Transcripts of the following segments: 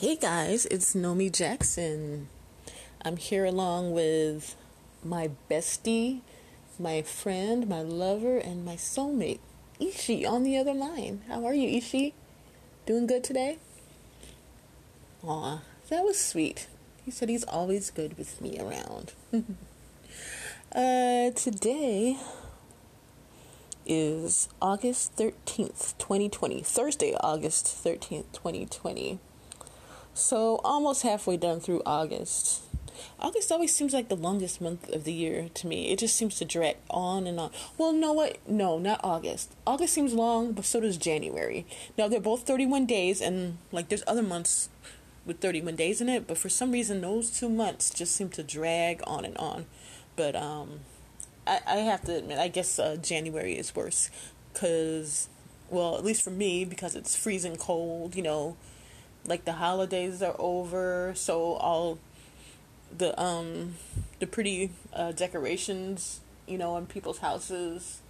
Hey guys, it's Nomi Jackson. I'm here along with my bestie, my friend, my lover, and my soulmate, Ishi, on the other line. How are you, Ishi? Doing good today? Aw, that was sweet. He said he's always good with me around. uh, today is August 13th, 2020. Thursday, August 13th, 2020. So, almost halfway done through August. August always seems like the longest month of the year to me. It just seems to drag on and on. Well, no, what? No, not August. August seems long, but so does January. Now, they're both 31 days, and like there's other months with 31 days in it, but for some reason, those two months just seem to drag on and on. But, um, I, I have to admit, I guess uh, January is worse because, well, at least for me, because it's freezing cold, you know like the holidays are over, so all the um the pretty uh, decorations, you know, on people's houses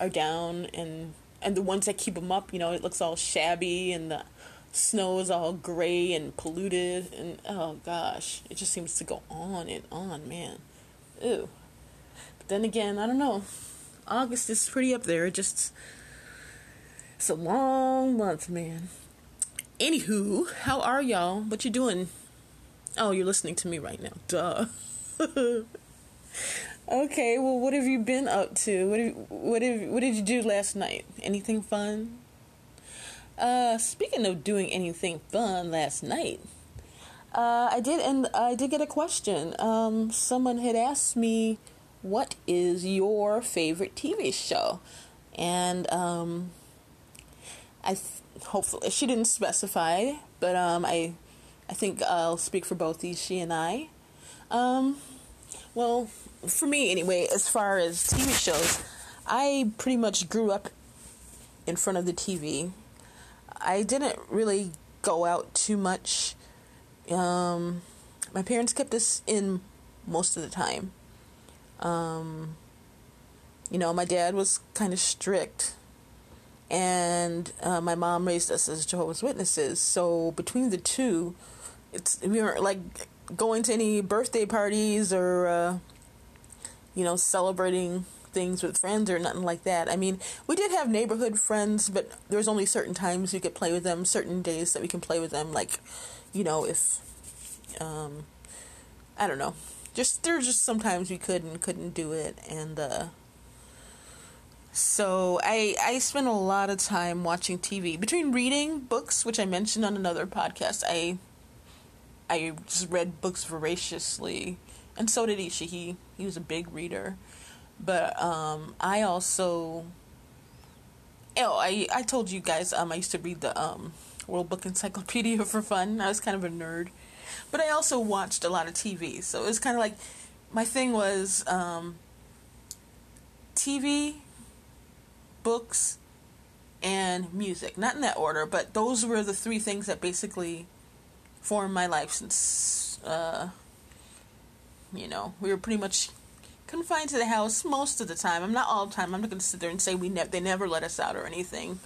are down, and and the ones that keep them up, you know, it looks all shabby, and the snow is all gray and polluted, and oh gosh, it just seems to go on and on, man. Ew. But then again, I don't know. August is pretty up there. It just it's a long month, man. Anywho, how are y'all? What you doing? Oh, you're listening to me right now. Duh. okay, well, what have you been up to? What have, what have, what did you do last night? Anything fun? Uh, speaking of doing anything fun last night, uh, I did, and I did get a question. Um, someone had asked me, "What is your favorite TV show?" And um, I hopefully she didn't specify, but um, I I think I'll speak for both these she and I. Um, well, for me anyway, as far as TV shows, I pretty much grew up in front of the TV. I didn't really go out too much. Um, my parents kept us in most of the time. Um, you know, my dad was kind of strict and uh, my mom raised us as Jehovah's Witnesses. So between the two, it's we weren't like going to any birthday parties or uh, you know celebrating things with friends or nothing like that. I mean, we did have neighborhood friends, but there's only certain times you could play with them, certain days that we can play with them. Like, you know, if um, I don't know, just there's just sometimes we could and couldn't do it, and uh, so I I spend a lot of time watching TV between reading books, which I mentioned on another podcast. I I just read books voraciously, and so did Ishi. He he was a big reader, but um, I also oh I I told you guys um I used to read the um World Book Encyclopedia for fun. I was kind of a nerd, but I also watched a lot of TV. So it was kind of like my thing was um, TV books, and music. Not in that order, but those were the three things that basically formed my life since, uh, you know, we were pretty much confined to the house most of the time. I'm not all the time. I'm not going to sit there and say we ne- they never let us out or anything.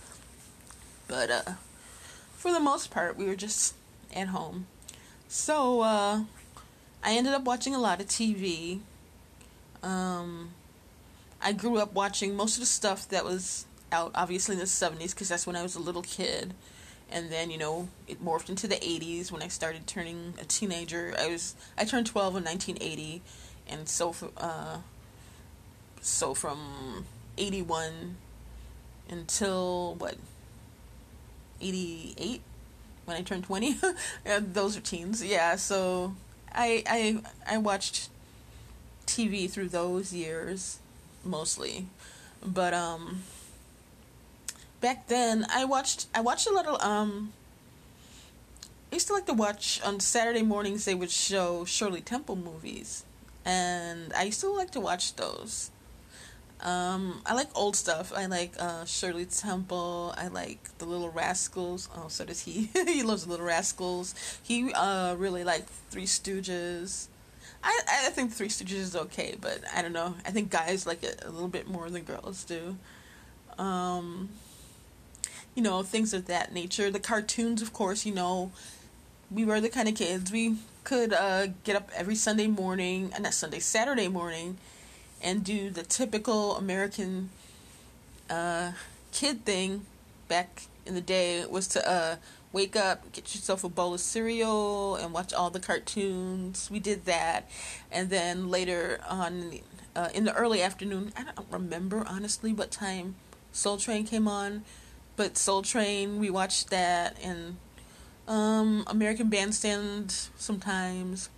But uh, for the most part, we were just at home. So uh, I ended up watching a lot of TV. Um, I grew up watching most of the stuff that was out, obviously in the 70s, because that's when I was a little kid. And then, you know, it morphed into the 80s when I started turning a teenager. I was I turned 12 in 1980, and so uh, so from 81 until what 88 when I turned 20. yeah, those are teens. Yeah, so I I I watched TV through those years mostly. But um back then I watched I watched a little um I used to like to watch on Saturday mornings they would show Shirley Temple movies and I used to like to watch those. Um, I like old stuff. I like uh, Shirley Temple. I like the Little Rascals. Oh, so does he. he loves the Little Rascals. He uh, really liked Three Stooges. I I think Three Stooges is okay, but I don't know. I think guys like it a little bit more than girls do. Um, you know, things of that nature. The cartoons, of course, you know, we were the kind of kids we could uh, get up every Sunday morning, and uh, not Sunday, Saturday morning, and do the typical American uh, kid thing back in the day was to uh, wake up, get yourself a bowl of cereal, and watch all the cartoons. We did that, and then later on uh, in the early afternoon, I don't remember honestly what time Soul Train came on, but Soul Train we watched that and um, American Bandstand sometimes.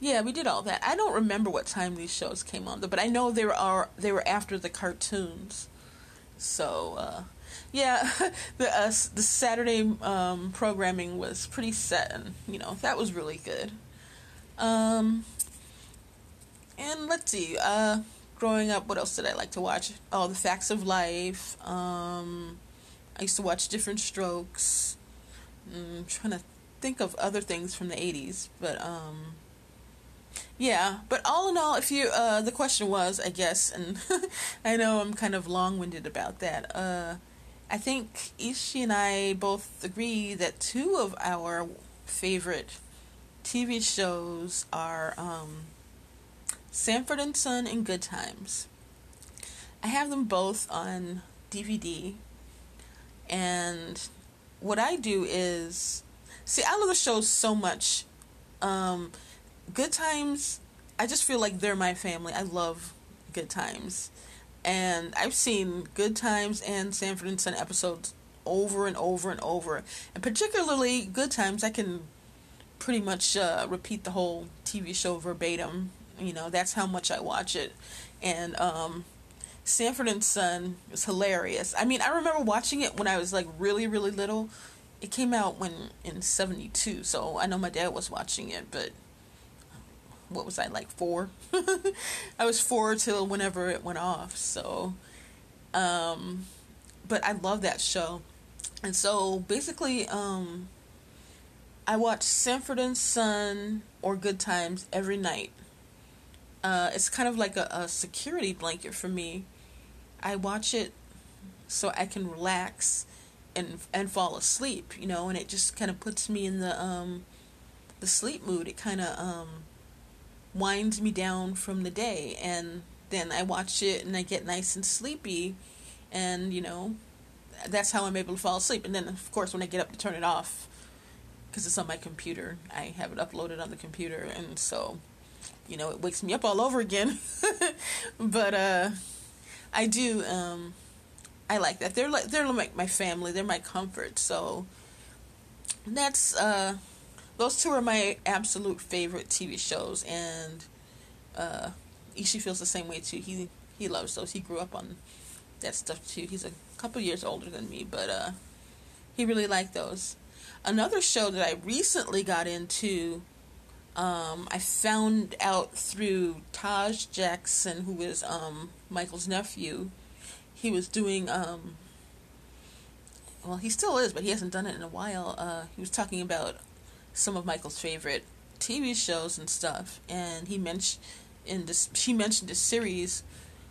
Yeah, we did all that. I don't remember what time these shows came on, but I know they were they were after the cartoons. So uh, yeah, the uh, the Saturday um, programming was pretty set, and you know that was really good. Um, and let's see, uh, growing up, what else did I like to watch? Oh, The Facts of Life. Um, I used to watch Diff'rent Strokes. I'm mm, trying to think of other things from the 80s, but um yeah, but all in all, if you uh the question was, I guess, and I know I'm kind of long-winded about that. Uh I think Ishi and I both agree that two of our favorite TV shows are um Sanford and Son and Good Times. I have them both on DVD and what I do is see I love the shows so much. Um, good times, I just feel like they're my family. I love Good Times, and I've seen Good Times and Sanford and Son episodes over and over and over, and particularly Good Times. I can pretty much uh, repeat the whole TV show verbatim. You know, that's how much I watch it, and um, Sanford and Son was hilarious. I mean, I remember watching it when I was like really, really little. It came out when in '72, so I know my dad was watching it. But what was I like four? I was four till whenever it went off. So, um, but I love that show, and so basically, um, I watch Sanford and Son or Good Times every night. Uh, it's kind of like a, a security blanket for me I watch it so I can relax and and fall asleep, you know, and it just kind of puts me in the um the sleep mood. It kind of um winds me down from the day and then I watch it and I get nice and sleepy and, you know, that's how I'm able to fall asleep. And then of course when I get up to turn it off because it's on my computer, I have it uploaded on the computer and so you know, it wakes me up all over again. but uh I do. Um, I like that. They're like they're like my family. They're my comfort. So that's uh, those two are my absolute favorite TV shows, and uh, Ishi feels the same way too. He he loves those. He grew up on that stuff too. He's a couple years older than me, but uh, he really liked those. Another show that I recently got into um, I found out through Taj Jackson, who is um, Michael's nephew. He was doing, um, well, he still is, but he hasn't done it in a while. Uh, he was talking about some of Michael's favorite TV shows and stuff, and he mentioned in this, she mentioned a series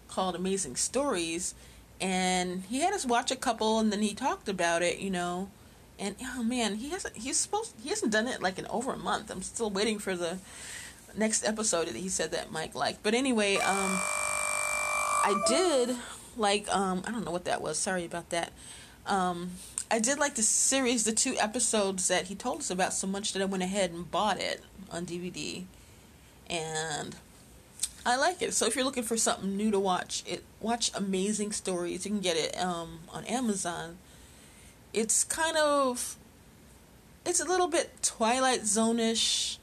called Amazing Stories, and he had us watch a couple, and then he talked about it, you know and oh man, he hasn't. He's supposed. He hasn't done it like in over a month. I'm still waiting for the next episode that he said that Mike liked. But anyway, um, I did like. Um, I don't know what that was. Sorry about that. Um, I did like the series, the two episodes that he told us about so much that I went ahead and bought it on DVD, and I like it. So if you're looking for something new to watch, it watch Amazing Stories. You can get it um, on Amazon it's kind of it's a little bit Twilight Zone-ish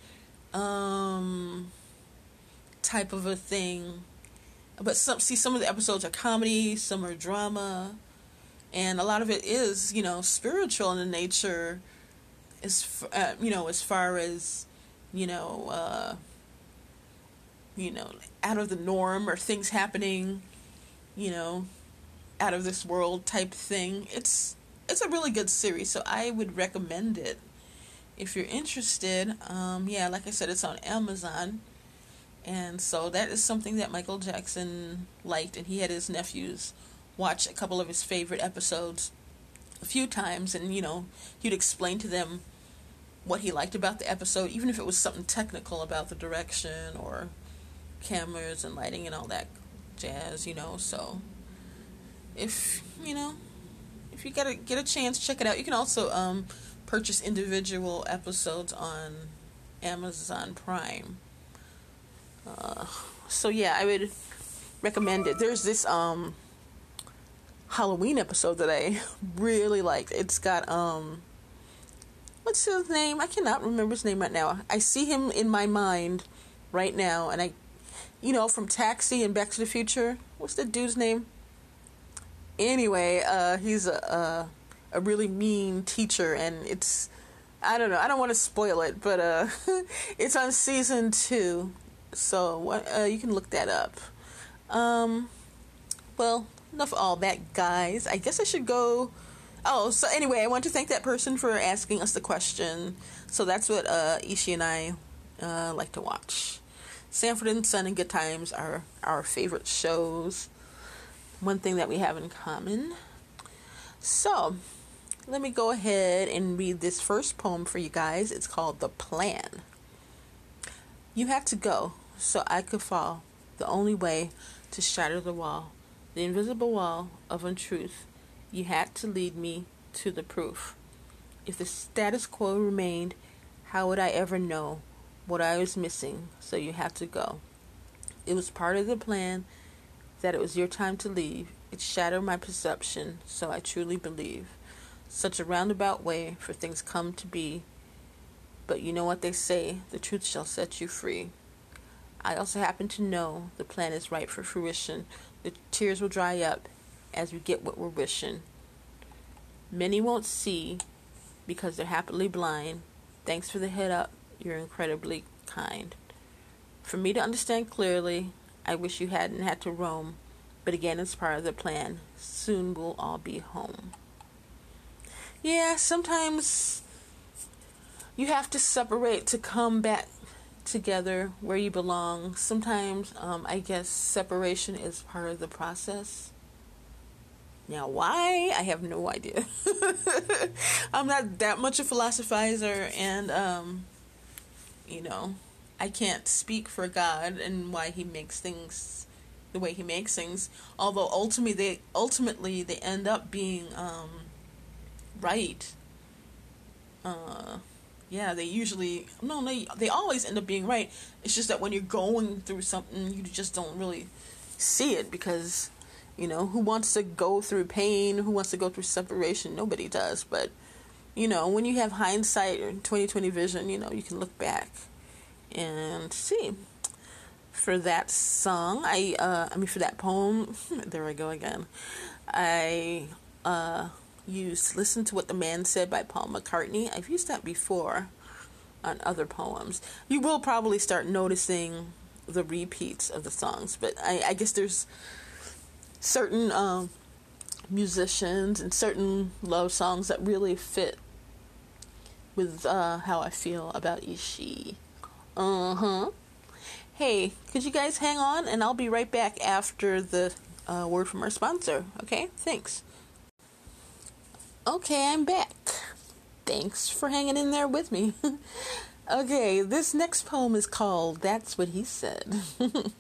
um, type of a thing. But some see some of the episodes are comedy, some are drama, and a lot of it is you know spiritual in nature. As uh, you know, as far as you know, uh, you know, out of the norm or things happening, you know, out of this world type thing. It's it's a really good series, so I would recommend it if you're interested. Um, yeah, like I said, it's on Amazon, and so that is something that Michael Jackson liked, and he had his nephews watch a couple of his favorite episodes a few times, and you know, he'd explain to them what he liked about the episode, even if it was something technical about the direction or cameras and lighting and all that jazz, you know. So if you know if you get a get a chance, check it out. You can also um, purchase individual episodes on Amazon Prime. Uh, so yeah, I would recommend it. There's this um Halloween episode that I really liked. It's got um what's his name? I cannot remember his name right now. I see him in my mind right now and I you know from Taxi and Back to the Future. What's the dude's name? Anyway, uh he's a a, a really mean teacher and it's I don't know. I don't want to spoil it, but uh it's on season 2. So what uh, you can look that up. Um, well, enough of all that, guys. I guess I should go. Oh, so anyway, I want to thank that person for asking us the question. So that's what uh, Ishi and I uh, like to watch. Sanford and Son and Good Times are our favorite shows. One thing that we have in common. So, let me go ahead and read this first poem for you guys. It's called The Plan. You had to go so I could fall. The only way to shatter the wall, the invisible wall of untruth. You had to lead me to the proof. If the status quo remained, how would I ever know what I was missing? So you had to go. It was part of the plan that it was your time to leave. It shattered my perception, so I truly believe. Such a roundabout way for things come to be. But you know what they say the truth shall set you free. I also happen to know the plan is ripe for fruition. The tears will dry up as we get what we're wishing. Many won't see because they're happily blind. Thanks for the head up. You're incredibly kind. For me to understand clearly, I wish you hadn't had to roam. But again, it's part of the plan. Soon we'll all be home. Yeah, sometimes you have to separate to come back together where you belong. Sometimes, um, I guess, separation is part of the process. Now, why? I have no idea. I'm not that much a philosophizer, and, um, you know, I can't speak for God and why He makes things the way He makes things. Although ultimately, they ultimately they end up being um, right. Uh, yeah, they usually no, they they always end up being right. It's just that when you're going through something, you just don't really see it because you know who wants to go through pain, who wants to go through separation. Nobody does, but you know when you have hindsight or 2020 vision, you know you can look back and see. For that song, I uh, I mean for that poem, there I go again. I uh used Listen to What the Man Said by Paul McCartney. I've used that before on other poems. You will probably start noticing the repeats of the songs, but I, I guess there's certain um, musicians and certain love songs that really fit with uh, how I feel about Ishi. Uh huh. Hey, could you guys hang on and I'll be right back after the uh, word from our sponsor, okay? Thanks. Okay, I'm back. Thanks for hanging in there with me. okay, this next poem is called That's What He Said.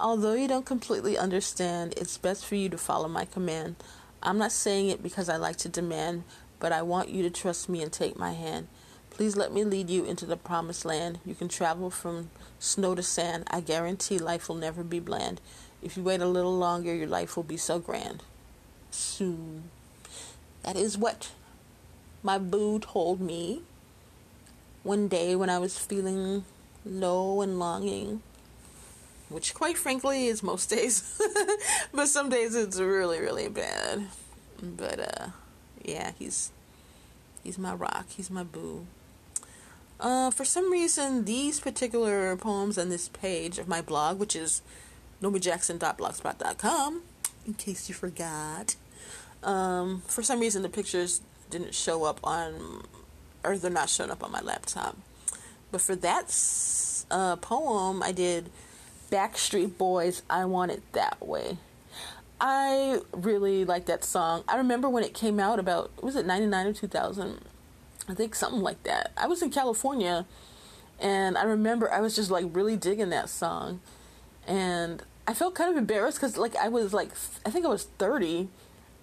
Although you don't completely understand, it's best for you to follow my command. I'm not saying it because I like to demand, but I want you to trust me and take my hand. Please let me lead you into the promised land. You can travel from snow to sand. I guarantee life will never be bland. If you wait a little longer, your life will be so grand. Soon. That is what my boo told me one day when I was feeling low and longing, which quite frankly is most days, but some days it's really really bad. But uh, yeah, he's he's my rock. He's my boo. Uh, for some reason, these particular poems on this page of my blog, which is nomijackson.blogspot.com, in case you forgot, um, for some reason, the pictures didn't show up on, or they're not showing up on my laptop. But for that uh, poem, I did Backstreet Boys, I Want It That Way. I really like that song. I remember when it came out about, was it 99 or 2000? I think something like that. I was in California and I remember I was just like really digging that song. And I felt kind of embarrassed because like I was like, I think I was 30.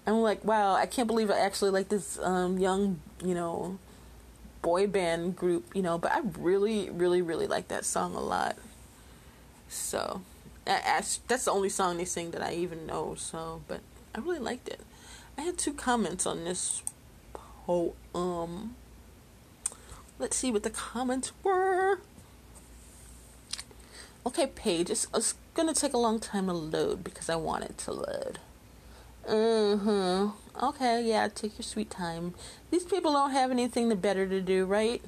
I'm like, wow, I can't believe I actually like this um, young, you know, boy band group, you know, but I really, really, really like that song a lot. So, that's the only song they sing that I even know, so, but I really liked it. I had two comments on this poem. Let's see what the comments were. Okay, page. It's, it's gonna take a long time to load because I want it to load. Mm hmm. Okay, yeah, take your sweet time. These people don't have anything the better to do, right?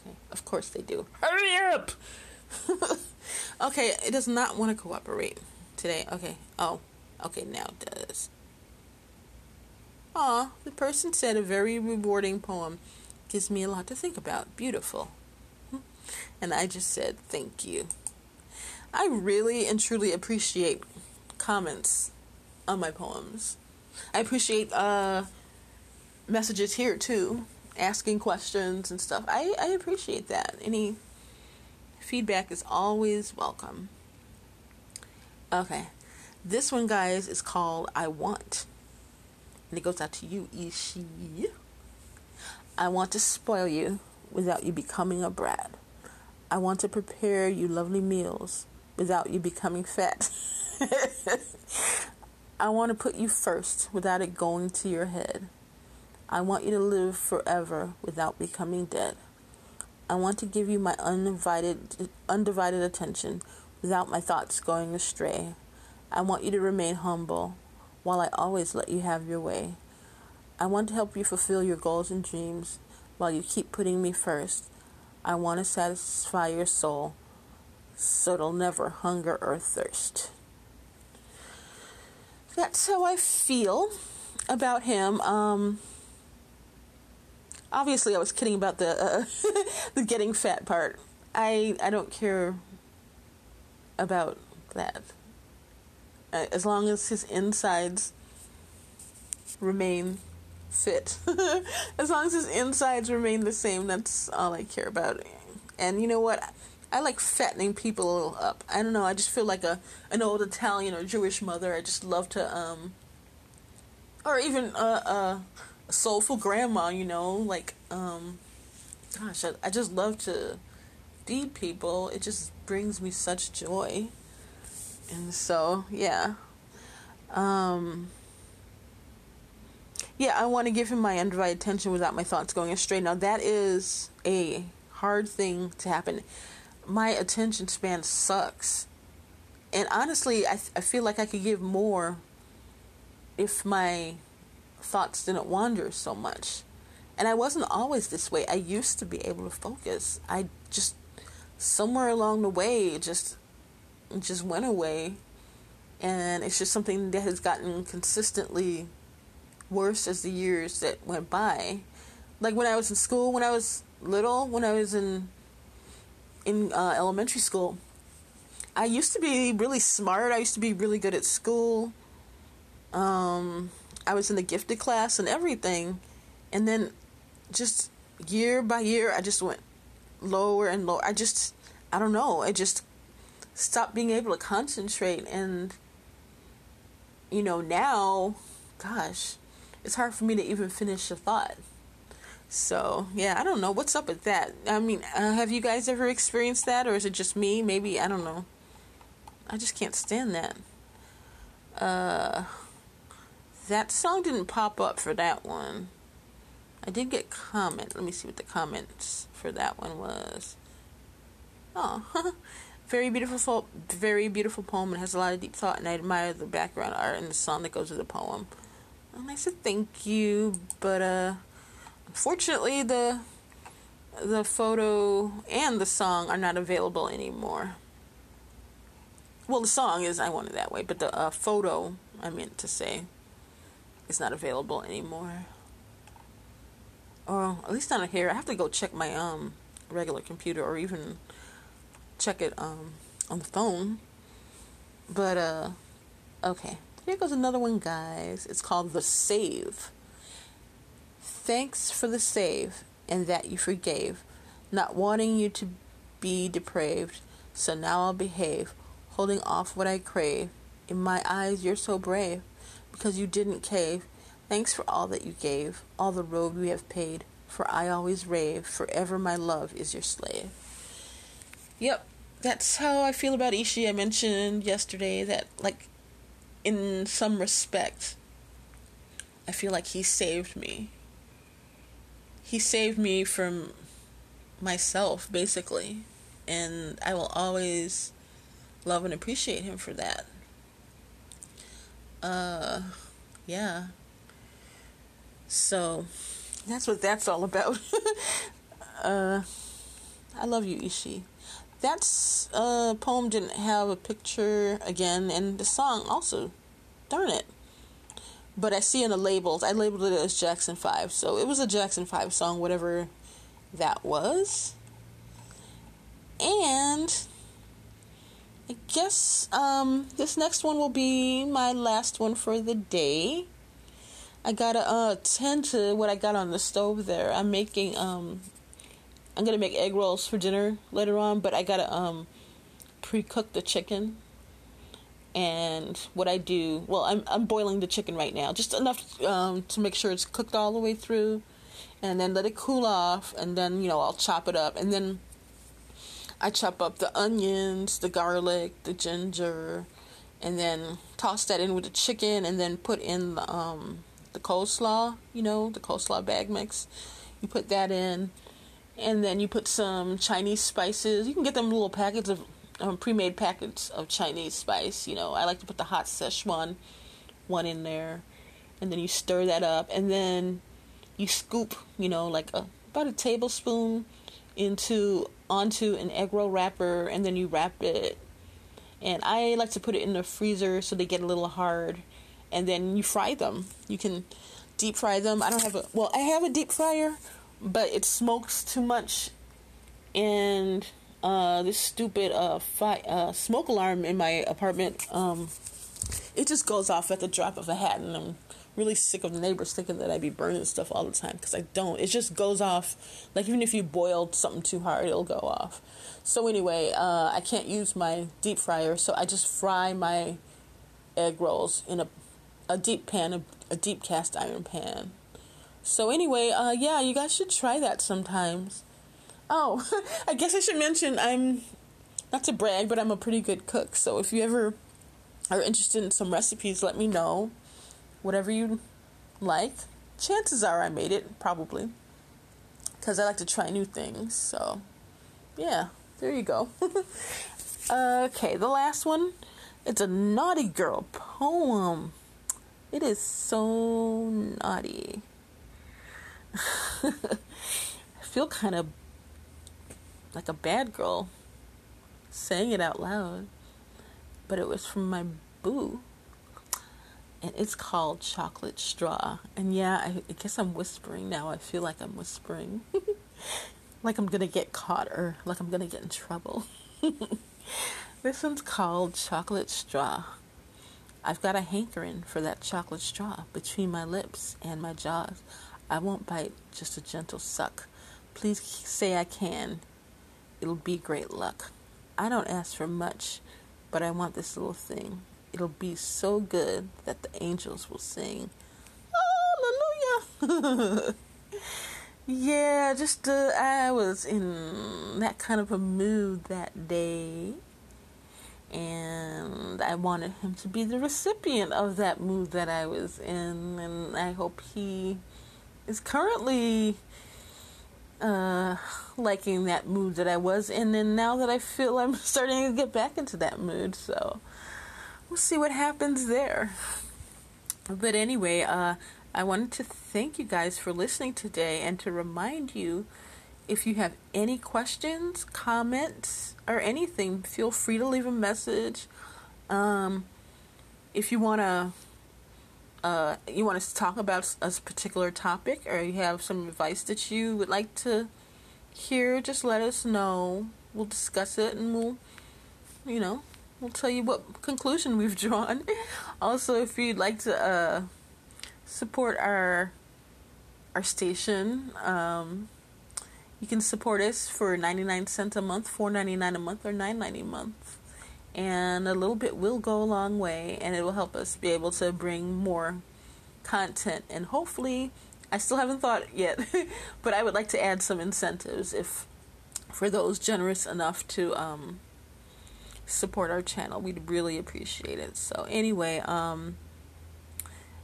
Okay, of course they do. Hurry up! okay, it does not want to cooperate today. Okay, oh, okay, now it does. Aw, the person said a very rewarding poem. Gives me a lot to think about. Beautiful. And I just said, thank you. I really and truly appreciate comments on my poems. I appreciate uh, messages here too, asking questions and stuff. I, I appreciate that. Any feedback is always welcome. Okay. This one, guys, is called I Want. And it goes out to you, Ishi. I want to spoil you without you becoming a brat. I want to prepare you lovely meals without you becoming fat. I want to put you first without it going to your head. I want you to live forever without becoming dead. I want to give you my undivided, undivided attention without my thoughts going astray. I want you to remain humble while I always let you have your way. I want to help you fulfill your goals and dreams while you keep putting me first. I want to satisfy your soul so it'll never hunger or thirst. That's how I feel about him. Um, obviously, I was kidding about the uh, the getting fat part. I I don't care about that. Uh, as long as his insides remain fit. as long as his insides remain the same, that's all I care about. And you know what? I like fattening people up. I don't know. I just feel like a an old Italian or Jewish mother. I just love to, um, or even a, a, soulful grandma. You know, like, um, gosh, I, I just love to feed people. It just brings me such joy. And so, yeah. Um, yeah, I want to give him my undivided attention without my thoughts going astray. Now, that is a hard thing to happen. My attention span sucks. And honestly, I, I feel like I could give more if my thoughts didn't wander so much. And I wasn't always this way. I used to be able to focus. I just somewhere along the way it just it just went away and it's just something that has gotten consistently worse as the years that went by. Like when I was in school, when I was little, when I was in in uh, elementary school, I used to be really smart. I used to be really good at school. Um, I was in the gifted class and everything, and then just year by year, I just went lower and lower. I just, I don't know. I just stopped being able to concentrate, and you know now, gosh, it's hard for me to even finish a thought. So, yeah, I don't know. What's up with that? I mean, uh, have you guys ever experienced that, or is it just me? Maybe, I don't know. I just can't stand that. Uh, that song didn't pop up for that one. I did get comment. Let me see what the comments for that one was. Oh, very beautiful, very beautiful poem. It has a lot of deep thought, and I admire the background art and the song that goes with the poem. And I said thank you, but uh, unfortunately the the photo and the song are not available anymore. Well, the song is I Want It That Way, but the uh, photo, I meant to say, is not available anymore. Or at least not here. I have to go check my um regular computer or even check it um on the phone. But uh okay. Here goes another one, guys. It's called The Save. Thanks for the save. and that you forgave, not wanting you to be depraved. So now I'll behave, holding off what I crave. In my eyes, you're so brave, because you didn't cave. Thanks for all that you gave, all the road we have paid. For I always rave, forever my love is your slave. Yep, that's how I feel about Ishi. I mentioned yesterday that, like, in some respect, I feel like he saved me. He saved me from myself, basically. And I will always love and appreciate him for that. Uh, yeah. So, that's what that's all about. uh, I love you, Ishi. That's uh, poem didn't have a picture again, and the song also. Darn it. But I see in the labels, I labeled it as Jackson 5, so it was a Jackson 5 song, whatever that was. And I guess um, this next one will be my last one for the day. I gotta uh, tend to what I got on the stove there. I'm making um, I'm gonna make egg rolls for dinner later on, but I gotta um pre-cook the chicken. And what I do, well, I'm I'm boiling the chicken right now, just enough um, to make sure it's cooked all the way through, and then let it cool off, and then you know I'll chop it up, and then I chop up the onions, the garlic, the ginger, and then toss that in with the chicken, and then put in the um the coleslaw, you know, the coleslaw bag mix. You put that in and then you put some Chinese spices. You can get them little packets of um, pre-made packets of Chinese spice. You know, I like to put the hot Szechuan one in there, and then you stir that up, and then you scoop, you know, like a, about a tablespoon into onto an egg roll wrapper, and then you wrap it. And I like to put it in the freezer so they get a little hard, and then you fry them. You can deep fry them. I don't have a well, I have a deep fryer but it smokes too much and uh, this stupid uh, fi- uh, smoke alarm in my apartment um, it just goes off at the drop of a hat and i'm really sick of the neighbors thinking that i be burning stuff all the time because i don't. It just goes off like even if you boiled something too hard it'll go off. So anyway uh, i can't use my deep fryer so i just fry my egg rolls in a, a deep pan a, a deep cast iron pan. So anyway, uh, yeah, you guys should try that sometimes. Oh, I guess I should mention I'm not to brag, but I'm a pretty good cook. So if you ever are interested in some recipes, let me know. Whatever you like. Chances are I made it, probably. Because I like to try new things. So, yeah, there you go. okay, the last one. It's a naughty girl poem. It is so naughty. I feel kind of like a bad girl saying it out loud, but it was from my boo. And it's called Chocolate Straw. And yeah, I, I guess I'm whispering now. I feel like I'm whispering. like I'm gonna get caught or like I'm gonna get in trouble. this one's called Chocolate Straw. I've got a hankering for that chocolate straw between my lips and my jaws. I won't bite, just a gentle suck. Please say I can. It'll be great luck. I don't ask for much, but I want this little thing. It'll be so good that the angels will sing. Hallelujah! yeah, just uh, I was in that kind of a mood that day. And I wanted him to be the recipient of that mood that I was in. And I hope he is currently uh, liking that mood that I was in, and now that I feel I'm starting to get back into that mood, so we'll see what happens there. But anyway, uh, I wanted to thank you guys for listening today and to remind you if you have any questions, comments, or anything, feel free to leave a message. Um, if you want to uh, you want us to talk about a particular topic or you have some advice that you would like to hear, just let us know. We'll discuss it and we'll, you know, we'll tell you what conclusion we've drawn. also, if you'd like to uh, support our our station, um, You can support us for 99 cents a month, 4.99 a month, or 9.90 a month. And a little bit will go a long way, and it will help us be able to bring more content. And hopefully, I still haven't thought yet, but I would like to add some incentives if for those generous enough to um, support our channel. We'd really appreciate it. So anyway, um,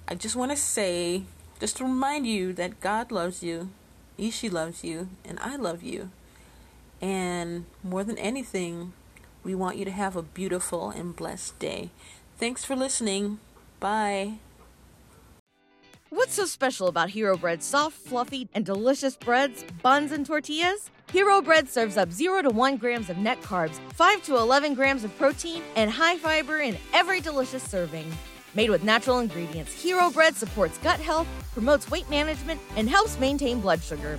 I just want to say, just to remind you that God loves you, Ishi loves you, and I love you. And more than anything, we want you to have a beautiful and blessed day. Thanks for listening. Bye. What's so special about Hero Bread's soft, fluffy, and delicious breads, buns, and tortillas? Hero Bread serves up 0 to 1 grams of net carbs, 5 to 11 grams of protein, and high fiber in every delicious serving. Made with natural ingredients, Hero Bread supports gut health, promotes weight management, and helps maintain blood sugar.